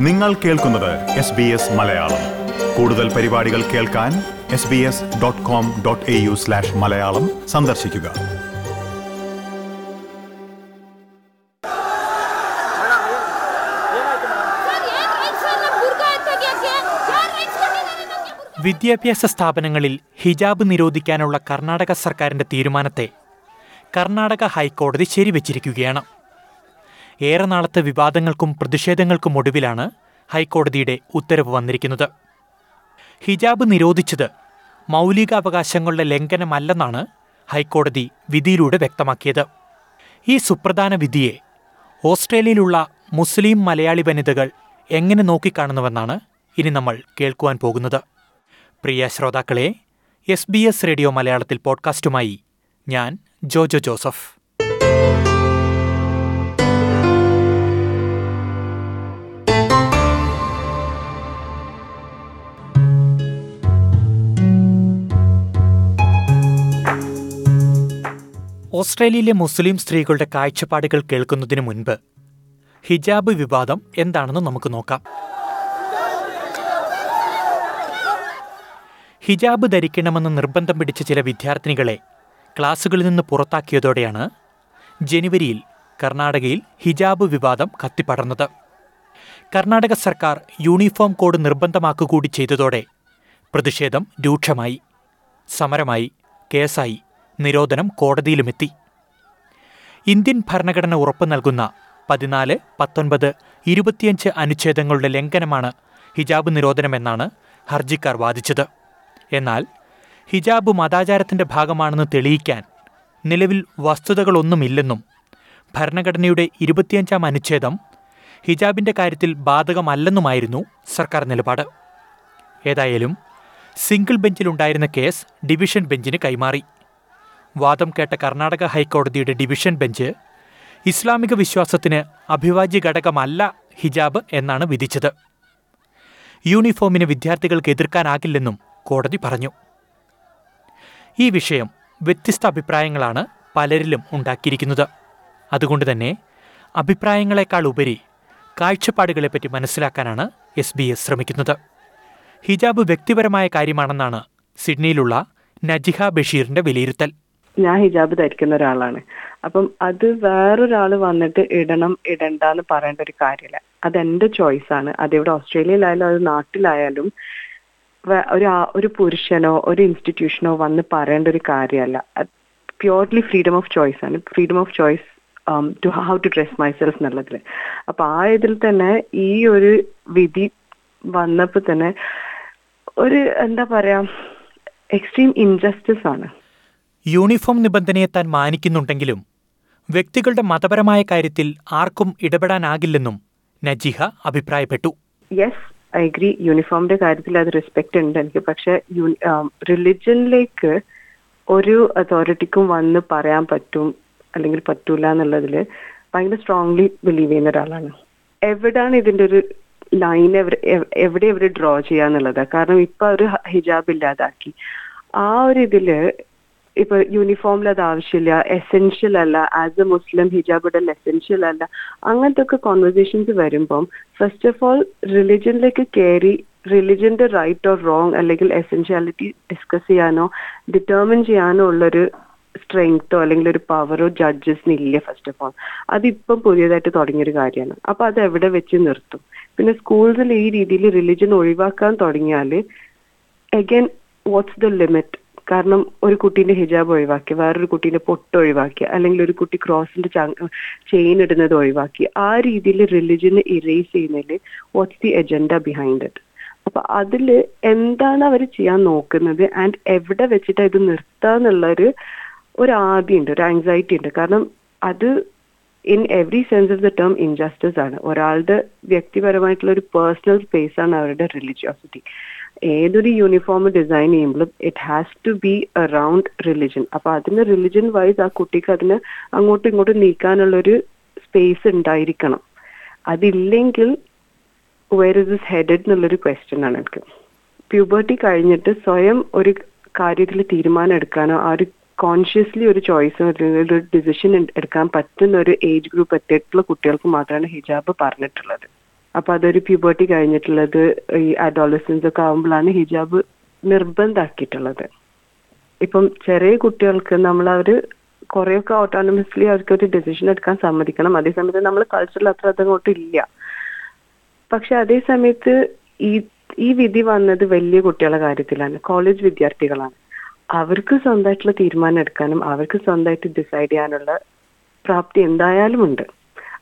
നിങ്ങൾ കേൾക്കുന്നത് S B S Malayalam. കൂടുതൽ പരിപാടികൾ കേൾക്കാൻ S B S dot com dot A U slash Malayalam സന്ദർശിക്കുക. വിദ്യാഭ്യാസ സ്ഥാപനങ്ങളിൽ ഹിജാബ് നിരോധിക്കാനുള്ള കർണാടക സർക്കാരിന്റെ തീരുമാനത്തെ കർണാടക ഹൈക്കോടതി ശരിവച്ചിരിക്കുകയാണ്. ഏറെ നാളത്തെ വിവാദങ്ങൾക്കും പ്രതിഷേധങ്ങൾക്കും ഒടുവിലാണ് ഹൈക്കോടതിയുടെ ഉത്തരവ് വന്നിരിക്കുന്നത്. ഹിജാബ് നിരോധിച്ചത് മൗലികാവകാശങ്ങളുടെ ലംഘനമല്ലെന്നാണ് ഹൈക്കോടതി വിധിയിലൂടെ വ്യക്തമാക്കിയത്. ഈ സുപ്രധാന വിധിയെ ഓസ്ട്രേലിയയിലുള്ള മുസ്ലിം മലയാളി വനിതകൾ എങ്ങനെ നോക്കിക്കാണുന്നുവെന്നാണ് ഇനി നമ്മൾ കേൾക്കുവാൻ പോകുന്നത്. പ്രിയ ശ്രോതാക്കളെ എസ് ബി എസ് റേഡിയോ മലയാളത്തിൽ പോഡ്കാസ്റ്റുമായി ഞാൻ ജോജോ ജോസഫ്. ഓസ്ട്രേലിയയിലെ മുസ്ലിം സ്ത്രീകളുടെ കാഴ്ചപ്പാടുകൾ കേൾക്കുന്നതിന് മുൻപ് ഹിജാബ് വിവാദം എന്താണെന്ന് നമുക്ക് നോക്കാം. ഹിജാബ് ധരിക്കണമെന്ന് നിർബന്ധം പിടിച്ച ചില വിദ്യാർത്ഥിനികളെ ക്ലാസുകളിൽ നിന്ന് പുറത്താക്കിയതോടെയാണ് ജനുവരിയിൽ കർണാടകയിൽ ഹിജാബ് വിവാദം കത്തിപ്പടർന്നത്. കർണാടക സർക്കാർ യൂണിഫോം കോഡ് നിർബന്ധമാക്കുകൂടി ചെയ്തതോടെ പ്രതിഷേധം രൂക്ഷമായി. സമരമായി. കേസായി. നിരോധനം കോടതിയിലുമെത്തി. ഇന്ത്യൻ ഭരണഘടന ഉറപ്പു നൽകുന്ന പതിനാല് പത്തൊൻപത് ഇരുപത്തിയഞ്ച് അനുച്ഛേദങ്ങളുടെ ലംഘനമാണ് ഹിജാബ് നിരോധനമെന്നാണ് ഹർജിക്കാർ വാദിച്ചത്. എന്നാൽ ഹിജാബ് മതാചാരത്തിന്റെ ഭാഗമാണെന്ന് തെളിയിക്കാൻ നിലവിൽ വസ്തുതകളൊന്നുമില്ലെന്നും ഭരണഘടനയുടെ ഇരുപത്തിയഞ്ചാം അനുച്ഛേദം ഹിജാബിന്റെ കാര്യത്തിൽ ബാധകമല്ലെന്നുമായിരുന്നു സർക്കാർ നിലപാട്. ഏതായാലും സിംഗിൾ ബെഞ്ചിലുണ്ടായിരുന്ന കേസ് ഡിവിഷൻ ബെഞ്ചിന് കൈമാറി. വാദം കേട്ട കർണാടക ഹൈക്കോടതിയുടെ ഡിവിഷൻ ബെഞ്ച് ഇസ്ലാമിക വിശ്വാസത്തിന് അഭിവാജ്യ ഘടകമല്ല ഹിജാബ് എന്നാണ് വിധിച്ചത്. യൂണിഫോമിന് വിദ്യാർത്ഥികൾക്ക് എതിർക്കാനാകില്ലെന്നും കോടതി പറഞ്ഞു. ഈ വിഷയം വ്യത്യസ്ത അഭിപ്രായങ്ങളാണ് പലരിലും ഉണ്ടാക്കിയിരിക്കുന്നത്. അതുകൊണ്ട് തന്നെ അഭിപ്രായങ്ങളെക്കാൾ ഉപരി കാഴ്ചപ്പാടുകളെപ്പറ്റി മനസ്സിലാക്കാനാണ് എസ് ബി എസ് ശ്രമിക്കുന്നത്. ഹിജാബ് വ്യക്തിപരമായ കാര്യമാണെന്നാണ് സിഡ്നിയിലുള്ള നജിഹ ബഷീറിന്റെ വിലയിരുത്തൽ. ഞാൻ ഹിജാബ് ധരിക്കുന്ന ഒരാളാണ്. അപ്പം അത് വേറൊരാൾ വന്നിട്ട് ഇടണം ഇടണ്ട എന്ന് പറയേണ്ട ഒരു കാര്യമില്ല അത് എന്റെ ചോയ്സ് ആണ്. അതിവിടെ ഓസ്ട്രേലിയയിലായാലും അത് നാട്ടിലായാലും ഒരു ഒരു പുരുഷനോ ഒരു ഇൻസ്റ്റിറ്റ്യൂഷനോ വന്ന് പറയേണ്ട ഒരു കാര്യമല്ല പ്യുവർലി ഫ്രീഡം ഓഫ് ചോയ്സ് ആണ്. Freedom of choice to how to dress myself എന്നുള്ളതിൽ അപ്പൊ ആ ഇതിൽ തന്നെ ഈ ഒരു വിധി വന്നപ്പോ തന്നെ ഒരു എന്താ പറയാ എക്സ്ട്രീം ഇൻജസ്റ്റിസ് ആണ്. യൂണിഫോം നിബന്ധനയെ താൻ മാനിക്കുന്നുണ്ടെങ്കിലും വ്യക്തികളുടെ മതപരമായ കാര്യത്തിൽ ആർക്കും ഇടപെടാനാകില്ലെന്നും നജീഹ അഭിപ്രായപ്പെട്ടു. യെസ് ഐ അഗ്രി യൂണിഫോമിന്റെ കാര്യത്തിൽ അത് റെസ്പെക്ട് ഉണ്ട് എനിക്ക്. പക്ഷെ റിലിജനിലേക്ക് ഒരു അതോറിറ്റിക്കും വന്ന് പറയാൻ പറ്റും അല്ലെങ്കിൽ പറ്റൂല എന്നുള്ളതിൽ ഭയങ്കര സ്ട്രോങ്ലി ബിലീവ് ചെയ്യുന്ന ഒരാളാണ്. എവിടാണ് ഇതിന്റെ ഒരു ലൈൻ എവിടെ എവിടെ ഡ്രോ ചെയ്യാന്നുള്ളത് കാരണം ഇപ്പൊ ഒരു ഹിജാബ് ഇല്ലാതാക്കി. ആ ഒരു ഇതിൽ ഇപ്പൊ യൂണിഫോമിൽ അത് ആവശ്യമില്ല എസെൻഷ്യൽ അല്ല ആസ് എ മുസ്ലിം ഹിജാബ് ഇടൽ എസെൻഷ്യൽ അല്ല അങ്ങനത്തെ ഒക്കെ കോൺവെർസേഷൻസ് വരുമ്പം ഫസ്റ്റ് ഓഫ് ഓൾ റിലിജനിലേക്ക് കയറി റിലിജന്റെ റൈറ്റ് ഓർ റോങ് അല്ലെങ്കിൽ എസെൻഷ്യാലിറ്റി ഡിസ്കസ് ചെയ്യാനോ ഡിറ്റർമിൻ ചെയ്യാനോ ഉള്ളൊരു സ്ട്രെങ്തോ അല്ലെങ്കിൽ ഒരു പവറോ ജഡ്ജസിന് ഇല്ല ഫസ്റ്റ് ഓഫ് ഓൾ അതിപ്പം പുതിയതായിട്ട് തുടങ്ങിയൊരു കാര്യമാണ്. അപ്പൊ അത് എവിടെ വെച്ച് നിർത്തും? പിന്നെ സ്കൂൾസിൽ ഈ രീതിയിൽ റിലിജൻ ഒഴിവാക്കാൻ തുടങ്ങിയാൽ അഗൈൻ വാട്ട്സ് ദ ലിമിറ്റ് കാരണം ഒരു കുട്ടീന്റെ ഹിജാബ് ഒഴിവാക്കി വേറൊരു കുട്ടീന്റെ പൊട്ട് ഒഴിവാക്കി അല്ലെങ്കിൽ ഒരു കുട്ടി ക്രോസിന്റെ ചെയിൻ ഇടുന്നത് ഒഴിവാക്കി. ആ രീതിയിൽ റിലിജന് ഇറേസ് ചെയ്യുന്നതിൽ what's the agenda behind it അപ്പൊ അതിൽ എന്താണ് അവർ ചെയ്യാൻ നോക്കുന്നത്? ആൻഡ് എവിടെ വെച്ചിട്ട് ഇത് നിർത്താന്നുള്ളൊരു ഒരു ആദ്യമുണ്ട് ഒരു ആങ്സൈറ്റി ഉണ്ട്. കാരണം അത് in every sense of the term injustice ആണ്. ഒരാളുടെ വ്യക്തിപരമായിട്ടുള്ള ഒരു പേഴ്സണൽ സ്പേസ് ആണ് അവരുടെ റിലിജിയോസിറ്റി ഏതൊരു യൂണിഫോം ഡിസൈൻ ചെയ്യുമ്പോഴും it has to be around religion അപ്പൊ അതിന് റിലിജൻ വൈസ് ആ കുട്ടിക്ക് അതിന് അങ്ങോട്ടും ഇങ്ങോട്ടും നീക്കാനുള്ളൊരു സ്പേസ് ഉണ്ടായിരിക്കണം. അതില്ലെങ്കിൽ വേർ ഇസ് ഇസ് ഹെഡഡ് എന്നുള്ളൊരു ക്വസ്റ്റ്യൻ ആണ് എനിക്ക്. പ്യൂബർട്ടി കഴിഞ്ഞിട്ട് സ്വയം ഒരു കാര്യത്തിൽ തീരുമാനം എടുക്കാനോ ആ ഒരു കോൺഷ്യസ്ലി ഒരു ചോയ്സ് ഒരു ഡിസിഷൻ എടുക്കാൻ പറ്റുന്ന ഒരു ഏജ് ഗ്രൂപ്പ് എത്തിയിട്ടുള്ള കുട്ടികൾക്ക് മാത്രമാണ് ഹിജാബ് പറഞ്ഞിട്ടുള്ളത്. അപ്പൊ അതൊരു പ്യൂബർട്ടി കഴിഞ്ഞിട്ടുള്ളത് ഈ അഡോളസൻസ് ഒക്കെ ആകുമ്പോഴാണ് ഹിജാബ് നിർബന്ധമാക്കിയിട്ടുള്ളത് ഇപ്പം ചെറിയ കുട്ടികൾക്ക് നമ്മൾ അവർ കുറേയൊക്കെ ഓട്ടോണമസ്ലി അവർക്ക് ഒരു ഡെസിഷൻ എടുക്കാൻ സമ്മതിക്കണം. അതേസമയത്ത് നമ്മൾ കൾച്ചറിൽ അത്ര അതങ്ങോട്ട് ഇല്ല. പക്ഷെ അതേസമയത്ത് ഈ ഈ വിധി വന്നത് വലിയ കുട്ടികളുടെ കാര്യത്തിലാണ്. കോളേജ് വിദ്യാർത്ഥികളാണ്. അവർക്ക് സ്വന്തമായിട്ടുള്ള തീരുമാനം എടുക്കാനും അവർക്ക് സ്വന്തമായിട്ട് ഡിസൈഡ് ചെയ്യാനുള്ള പ്രാപ്തി എന്തായാലും ഉണ്ട്.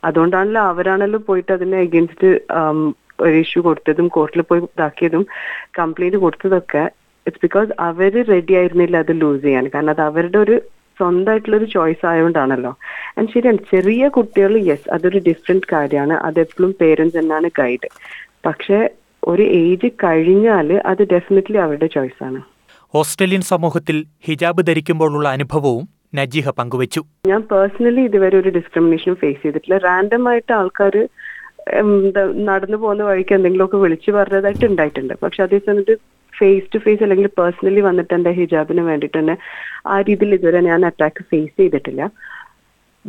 അതുകൊണ്ടാണല്ലോ അവരാണല്ലോ പോയിട്ട് അതിനെ അഗേൻസ്റ്റ് ഒരു ഇഷ്യൂ കൊടുത്തതും കോർട്ടിൽ പോയി ഇതാക്കിയതും കംപ്ലൈന്റ് കൊടുത്തതൊക്കെ ഇറ്റ്സ് ബിക്കോസ് അവർ റെഡി ആയിരുന്നില്ല അത് ലൂസ് ചെയ്യാൻ. കാരണം അത് അവരുടെ ഒരു സ്വന്തമായിട്ടുള്ള ഒരു ചോയ്സ് ആയതുകൊണ്ടാണല്ലോ ആൻഡ് ശരിയാണ് ചെറിയ കുട്ടികൾ യെസ് അതൊരു ഡിഫറെന്റ് കാര്യമാണ്. അതെപ്പോഴും പേരൻസ് തന്നെയാണ് ഗൈഡ് പക്ഷേ ഒരു ഏജ് കഴിഞ്ഞാൽ അത് ഡെഫിനറ്റ്ലി അവരുടെ ചോയ്സ് ആണ്. ഓസ്ട്രേലിയൻ സമൂഹത്തിൽ ഹിജാബ് ധരിക്കുമ്പോഴുള്ള അനുഭവവും നജീഹ പങ്കുവച്ചു. ഞാൻ പേഴ്സണലി ഇതുവരെ ഒരു ഡിസ്ക്രിമിനേഷൻ ഫേസ് ചെയ്തിട്ടില്ല. റാൻഡം ആയിട്ട് ആൾക്കാർ നടന്നു പോകുന്ന വഴിക്ക് എന്തെങ്കിലുമൊക്കെ വിളിച്ചു പറഞ്ഞതായിട്ട് ഉണ്ടായിട്ടുണ്ട്. പക്ഷെ അതേ സമയത്ത് ഫേസ് ടു ഫേസ് അല്ലെങ്കിൽ പേഴ്സണലി വന്നിട്ട് എന്റെ ഹിജാബിന് വേണ്ടിയിട്ട് തന്നെ ആ രീതിയിൽ ഇതുവരെ ഞാൻ അറ്റാക്ക് ഫേസ് ചെയ്തിട്ടില്ല.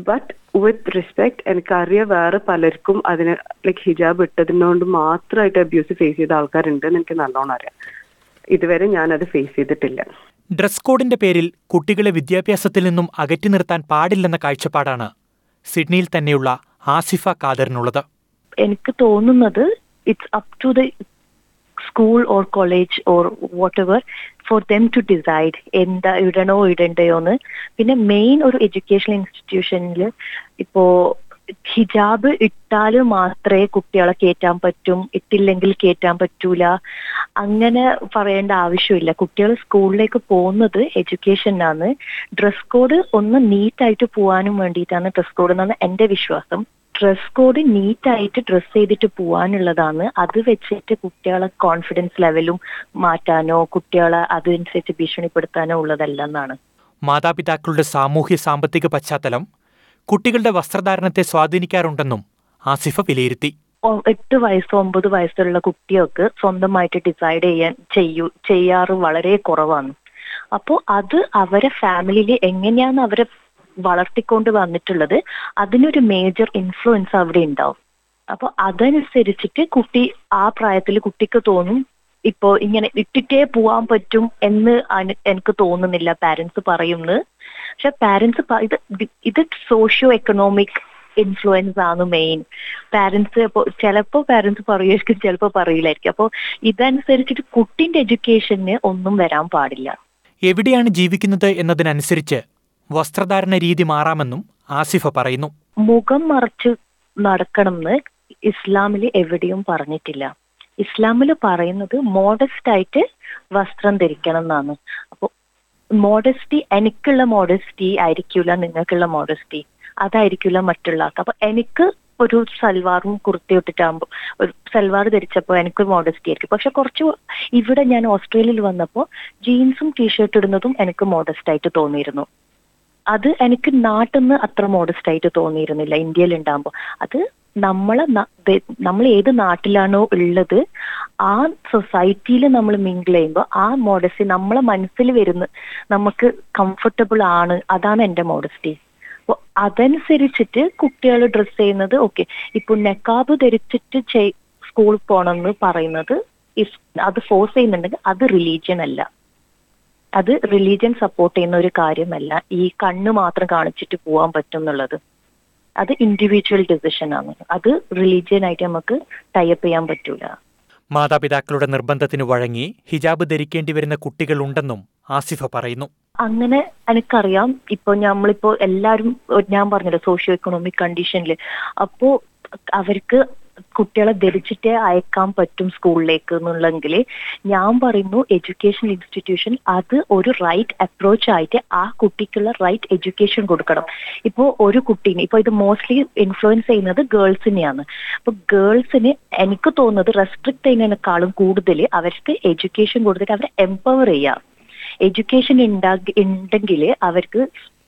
ബട്ട് വിത്ത് റെസ്പെക്ട് എനിക്കറിയ വേറെ പലർക്കും അതിന് ലൈക്ക് ഹിജാബ് ഇട്ടതിനോണ്ട് മാത്രമായിട്ട് അബ്യൂസ് ഫേസ് ചെയ്ത ആൾക്കാരുണ്ടെന്ന് എനിക്ക് നല്ലോണം അറിയാം. ഇതുവരെ ഞാൻ അത് ഫേസ് ചെയ്തിട്ടില്ല. ഡ്രസ് കോഡിന്റെ പേരിൽ കുട്ടികളെ വിദ്യാഭ്യാസത്തിൽ നിന്നും അകറ്റി നിർത്താൻ പാടില്ലെന്ന കാഴ്ചപ്പാടാണ് സിഡ്നിയിൽ തന്നെയുള്ള ആസിഫ ഖാദറിനുള്ളത്. എനിക്ക് തോന്നുന്നത് it's up to the school or college or whatever for them to decide എന്താ ഇടണോ ഇടണ്ടയോന്ന്. പിന്നെ മെയിൻ ഒരു എഡ്യൂക്കേഷണൽ ഇൻസ്റ്റിറ്റ്യൂഷനിൽ ഇപ്പോ ഹിജാബ് ഇട്ടാൽ മാത്രമേ കുട്ടികളെ കയറ്റാൻ പറ്റും ഇട്ടില്ലെങ്കിൽ കയറ്റാൻ പറ്റൂല. അങ്ങനെ പറയേണ്ട ആവശ്യമില്ല. കുട്ടികൾ സ്കൂളിലേക്ക് പോകുന്നത് എഡ്യൂക്കേഷനാണ് ഡ്രസ് കോഡ് ഒന്ന് നീറ്റായിട്ട് പോകാനും വേണ്ടിയിട്ടാണ് ഡ്രസ് കോഡ് എന്നാണ് എന്റെ വിശ്വാസം. ഡ്രസ് കോഡ് നീറ്റായിട്ട് ഡ്രസ് ചെയ്തിട്ട് പോകാനുള്ളതാണ് അത് വെച്ചിട്ട് കുട്ടികളെ കോൺഫിഡൻസ് ലെവലും മാറ്റാനോ കുട്ടികളെ അതനുസരിച്ച് ഭീഷണിപ്പെടുത്താനോ ഉള്ളതല്ല എന്നാണ് മാതാപിതാക്കളുടെ സാമൂഹ്യ സാമ്പത്തിക പശ്ചാത്തലം കുട്ടികളുടെ വസ്ത്രധാരണത്തെ സ്വാധീനിക്കാറുണ്ടെന്നും ആസിഫ വിലയിരുത്തി. എട്ട് വയസ്സ് ഒമ്പത് വയസ്സുള്ള കുട്ടിയൊക്കെ സ്വന്തമായിട്ട് ഡിസൈഡ് ചെയ്യാൻ ചെയ്യൂ ചെയ്യാറ് വളരെ കുറവാണ്. അപ്പോൾ അത് അവരെ ഫാമിലിയിൽ എങ്ങനെയാണ് അവരെ വളർത്തിക്കൊണ്ട് വന്നിട്ടുള്ളത് അതിനൊരു മേജർ ഇൻഫ്ലുവൻസ് അവിടെ ഉണ്ടാവും. അപ്പോൾ അതനുസരിച്ചിട്ട് കുട്ടി ആ പ്രായത്തിൽ കുട്ടിക്ക് തോന്നും ഇപ്പോ ഇങ്ങനെ ഇട്ടിട്ടേ പോവാൻ പറ്റും എന്ന് എനിക്ക് തോന്നുന്നില്ല പാരന്റ്സ് പറയുന്നു പക്ഷെ പാരന്റ്സ് ഇത് ഇത് സോഷ്യോ എക്കണോമിക് ഇൻഫ്ലുവൻസ് ആണ് മെയിൻ പാരന്റ്സ് ഇപ്പോൾ ചിലപ്പോൾ പാരന്റ്സ് പറയുമായിരിക്കും ചിലപ്പോൾ പറയില്ലായിരിക്കും. അപ്പോൾ ഇതനുസരിച്ചിട്ട് കുട്ടിന്റെ എഡ്യൂക്കേഷന് ഒന്നും വരാൻ പാടില്ല. എവിടെയാണ് ജീവിക്കുന്നത് എന്നതിനനുസരിച്ച് വസ്ത്രധാരണ രീതി മാറാമെന്നും ആസിഫ പറയുന്നു. മുഖം മറച്ച് നടക്കണമെന്ന് ഇസ്ലാമിൽ എവിടെയും പറഞ്ഞിട്ടില്ല. ഇസ്ലാമിൽ പറയുന്നത് മോഡസ്റ്റ് ആയിട്ട് വസ്ത്രം ധരിക്കണം എന്നാണ്. അപ്പോൾ മോഡസ്റ്റി എനിക്കുള്ള മോഡസ്റ്റി ആയിരിക്കില്ല നിങ്ങൾക്കുള്ള മോഡസ്റ്റി അതായിരിക്കില്ല മറ്റുള്ള ആൾക്ക് അപ്പൊ എനിക്ക് ഒരു സൽവാറും കുർത്തി ഇട്ടിട്ടാകുമ്പോൾ ഒരു സൽവാർ ധരിച്ചപ്പോൾ എനിക്ക് മോഡസ്റ്റി ആയിരിക്കും. പക്ഷെ കുറച്ച് ഇവിടെ ഞാൻ ഓസ്ട്രേലിയയിൽ വന്നപ്പോൾ ജീൻസും ടീഷർട്ട് ഇടുന്നതും എനിക്ക് മോഡസ്റ്റ് ആയിട്ട് തോന്നിയിരുന്നു. അത് എനിക്ക് നാട്ടിൽ നിന്ന് അത്ര മോഡസ്റ്റ് ആയിട്ട് തോന്നിയിരുന്നില്ല ഇന്ത്യയിൽ ഉണ്ടാകുമ്പോൾ അത് നമ്മളെ നമ്മൾ ഏത് നാട്ടിലാണോ ഉള്ളത് ആ സൊസൈറ്റിയിൽ നമ്മൾ മിങ്കിൾ ചെയ്യുമ്പോൾ ആ മോഡസ്റ്റി നമ്മളെ മനസ്സിൽ വരുന്ന നമുക്ക് കംഫർട്ടബിൾ ആണ്. അതാണ് എന്റെ മോഡസ്റ്റി അപ്പോൾ അതനുസരിച്ചിട്ട് കുട്ടികൾ ഡ്രസ്സ് ചെയ്യുന്നത് ഓക്കെ ഇപ്പൊ നെക്കാബ് ധരിച്ചിട്ട് സ്കൂളിൽ പോകണമെന്ന് പറയുന്നത് അത് ഫോഴ്സ് ചെയ്യുന്നുണ്ടെങ്കിൽ അത് റിലീജിയൻ അല്ല. അത് റിലീജിയൻ സപ്പോർട്ട് ചെയ്യുന്ന ഒരു കാര്യമല്ല. ഈ കണ്ണ് മാത്രം കാണിച്ചിട്ട് പോകാൻ പറ്റും എന്നുള്ളത്. അത് ഇൻഡിവിജ്വൽ ഡിസിഷൻ ആണ്. അത് റിലീജിയൻ ആയിട്ട് നമുക്ക് ടൈപ്പ് ചെയ്യാൻ പറ്റൂല. മാതാപിതാക്കളുടെ നിർബന്ധത്തിന് വഴങ്ങി ഹിജാബ് ധരിക്കേണ്ടി വരുന്ന കുട്ടികളുണ്ടെന്നും ആസിഫ പറയുന്നു. അങ്ങനെ എനിക്കറിയാം. ഇപ്പൊ നമ്മളിപ്പോ എല്ലാരും ഞാൻ പറഞ്ഞല്ലോ സോഷ്യോ എക്കണോമിക് കണ്ടീഷനിൽ അപ്പോ അവർക്ക് കുട്ടികളെ ധരിച്ചിട്ടേ അയക്കാൻ പറ്റും സ്കൂളിലേക്ക് എന്നുള്ളെങ്കിൽ ഞാൻ പറയുന്നു എഡ്യൂക്കേഷൻ ഇൻസ്റ്റിറ്റ്യൂഷൻ അത് ഒരു റൈറ്റ് അപ്രോച്ച് ആയിട്ട് ആ കുട്ടിക്കുള്ള റൈറ്റ് എഡ്യൂക്കേഷൻ കൊടുക്കണം. ഇപ്പോൾ ഒരു കുട്ടീനെ ഇപ്പോൾ ഇത് മോസ്റ്റ്ലി ഇൻഫ്ലുവൻസ് ചെയ്യുന്നത് ഗേൾസിനെയാണ് അപ്പോൾ ഗേൾസിന് എനിക്ക് തോന്നുന്നത് റെസ്ട്രിക്ട് ചെയ്യുന്നതിനേക്കാളും കൂടുതൽ അവർക്ക് എഡ്യൂക്കേഷൻ കൊടുത്തിട്ട് അവരെ എംപവർ ചെയ്യാം. എഡ്യൂക്കേഷൻ ഉണ്ടെങ്കിൽ അവർക്ക്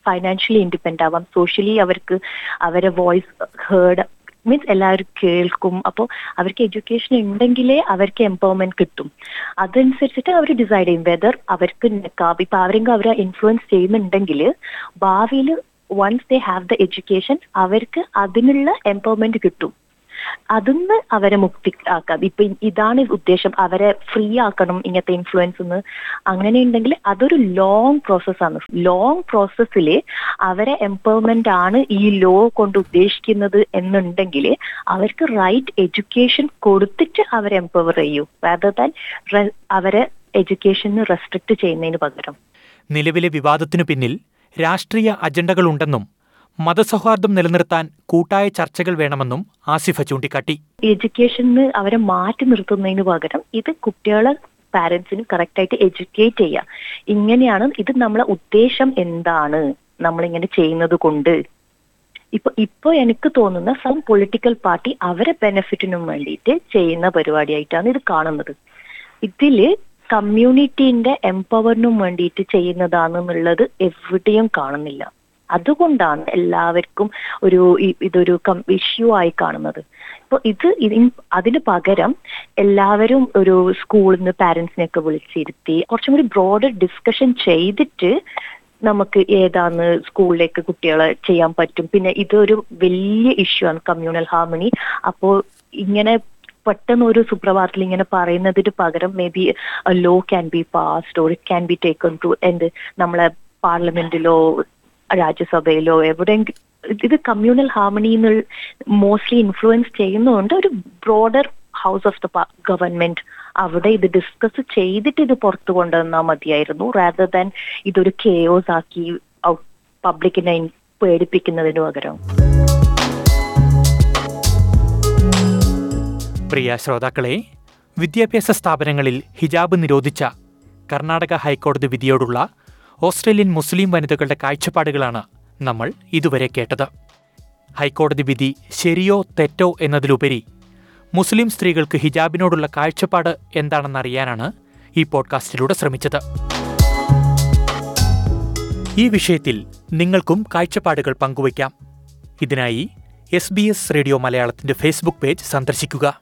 ഫൈനാൻഷ്യലി ഇൻഡിപെൻഡ് ആവാം. സോഷ്യലി അവർക്ക് അവരെ വോയിസ് ഹേർഡ് മീൻസ് എല്ലാവരും കേൾക്കും. അപ്പോൾ അവർക്ക് എഡ്യൂക്കേഷൻ ഉണ്ടെങ്കിലേ അവർക്ക് എംപവർമെന്റ് കിട്ടും. അതനുസരിച്ചിട്ട് അവർ ഡിസൈഡ് ചെയ്യും വെദർ അവർക്ക് നിക്കാബ് ഇപ്പൊ ആരെങ്കിലും അവരെ ഇൻഫ്ലുവൻസ് ചെയ്യുന്നുണ്ടെങ്കിൽ ഭാവിയിൽ once they have the education അവർക്ക് അതിനുള്ള എംപവർമെന്റ് കിട്ടും. അതിന്ന് അവരെ മുക്തി ആക്കാം ഇപ്പൊ ഇതാണ് ഉദ്ദേശം. അവരെ ഫ്രീ ആക്കണം ഇങ്ങനത്തെ ഇൻഫ്ലുവൻസ് എന്ന് അങ്ങനെ ഉണ്ടെങ്കിൽ അതൊരു ലോങ് പ്രോസസ്സാണ് ലോങ് പ്രോസസ്സിൽ അവരെ എംപവർമെന്റ് ആണ് ഈ ലോ കൊണ്ട് ഉദ്ദേശിക്കുന്നത് എന്നുണ്ടെങ്കിൽ അവർക്ക് റൈറ്റ് എഡ്യൂക്കേഷൻ കൊടുത്തിട്ട് അവരെ എംപവർ ചെയ്യൂ. റാദർ ദാൻ അവരെ എഡ്യൂക്കേഷന് റെസ്ട്രിക്ട് ചെയ്യുന്നതിന് പകരം. നിലവിലെ വിവാദത്തിനു പിന്നിൽ രാഷ്ട്രീയ അജണ്ടകളുണ്ടെന്നും മതസൗഹാർദ്ദം നിലനിർത്താൻ കൂട്ടായ ചർച്ചകൾ വേണമെന്നും ആസിഫ ചൂണ്ടിക്കാട്ടി. എഡ്യൂക്കേഷന് അവരെ മാറ്റി നിർത്തുന്നതിന് പകരം ഇത് കുട്ടികളെ പാരന്റ്സിന് കറക്റ്റായിട്ട് എഡ്യൂക്കേറ്റ് ചെയ്യുക ഇങ്ങനെയാണ് ഇത് നമ്മളെ ഉദ്ദേശം എന്താണ് നമ്മളിങ്ങനെ ചെയ്യുന്നത് കൊണ്ട്. ഇപ്പൊ ഇപ്പൊ എനിക്ക് തോന്നുന്ന സം പൊളിറ്റിക്കൽ പാർട്ടി അവരെ ബെനിഫിറ്റിനും വേണ്ടിയിട്ട് ചെയ്യുന്ന പരിപാടിയായിട്ടാണ് ഇത് കാണുന്നത്. ഇതിൽ കമ്മ്യൂണിറ്റീന്റെ എംപവറിനും വേണ്ടിയിട്ട് ചെയ്യുന്നതാണെന്നുള്ളത് എവിടെയും കാണുന്നില്ല. അതുകൊണ്ടാണ് എല്ലാവർക്കും ഒരു ഇതൊരു ഇഷ്യൂ ആയി കാണുന്നത്. ഇപ്പൊ ഇത് അതിന് പകരം എല്ലാവരും ഒരു സ്കൂളിൽ നിന്ന് പാരന്റ്സിനെയൊക്കെ വിളിച്ചിരുത്തി കുറച്ചും കൂടി ബ്രോഡർ ഡിസ്കഷൻ ചെയ്തിട്ട് നമുക്ക് ഏതാന്ന് സ്കൂളിലേക്ക് കുട്ടികളെ ചെയ്യാൻ പറ്റും. പിന്നെ ഇതൊരു വലിയ ഇഷ്യൂ ആണ് കമ്മ്യൂണൽ ഹാർമണി അപ്പോൾ ഇങ്ങനെ പെട്ടെന്ന് ഒരു സുപ്രഭാതത്തിൽ ഇങ്ങനെ പറയുന്നതിന് പകരം maybe law can be passed or it can be taken to എന്ത് നമ്മളെ പാർലമെന്റിലോ രാജ്യസഭയിലോ എവിടെയെങ്കിലും ഇത് കമ്മ്യൂണൽ ഹാർമണി മോസ്റ്റ്ലി ഇൻഫ്ലുവൻസ് ചെയ്യുന്നതുകൊണ്ട് ഒരു broader house of the government അവിടെ ഇത് ഡിസ്കസ് ചെയ്തിട്ട് ഇത് പുറത്തു കൊണ്ടുവന്നാൽ മതിയായിരുന്നു. റാദർ ദാൻ ഇതൊരു കെയോസ് ആക്കി പബ്ലിക്കിനെ പേടിപ്പിക്കുന്നതിന് പകരം. പ്രിയ ശ്രോതാക്കളെ വിദ്യാഭ്യാസ സ്ഥാപനങ്ങളിൽ ഹിജാബ് നിരോധിച്ച കർണാടക ഹൈക്കോടതി വിധിയോടുള്ള ഓസ്ട്രേലിയൻ മുസ്ലിം വനിതകളുടെ കാഴ്ചപ്പാടുകളാണ് നമ്മൾ ഇതുവരെ കേട്ടത്. ഹൈക്കോടതി വിധി ശരിയോ തെറ്റോ എന്നതിലുപരി മുസ്ലിം സ്ത്രീകൾക്ക് ഹിജാബിനോടുള്ള കാഴ്ചപ്പാട് എന്താണെന്നറിയാനാണ് ഈ പോഡ്കാസ്റ്റിലൂടെ ശ്രമിച്ചത്. ഈ വിഷയത്തിൽ നിങ്ങൾക്കും കാഴ്ചപ്പാടുകൾ പങ്കുവയ്ക്കാം. ഇതിനായി എസ് ബി എസ് റേഡിയോ മലയാളത്തിന്റെ ഫേസ്ബുക്ക് പേജ് സന്ദർശിക്കുക.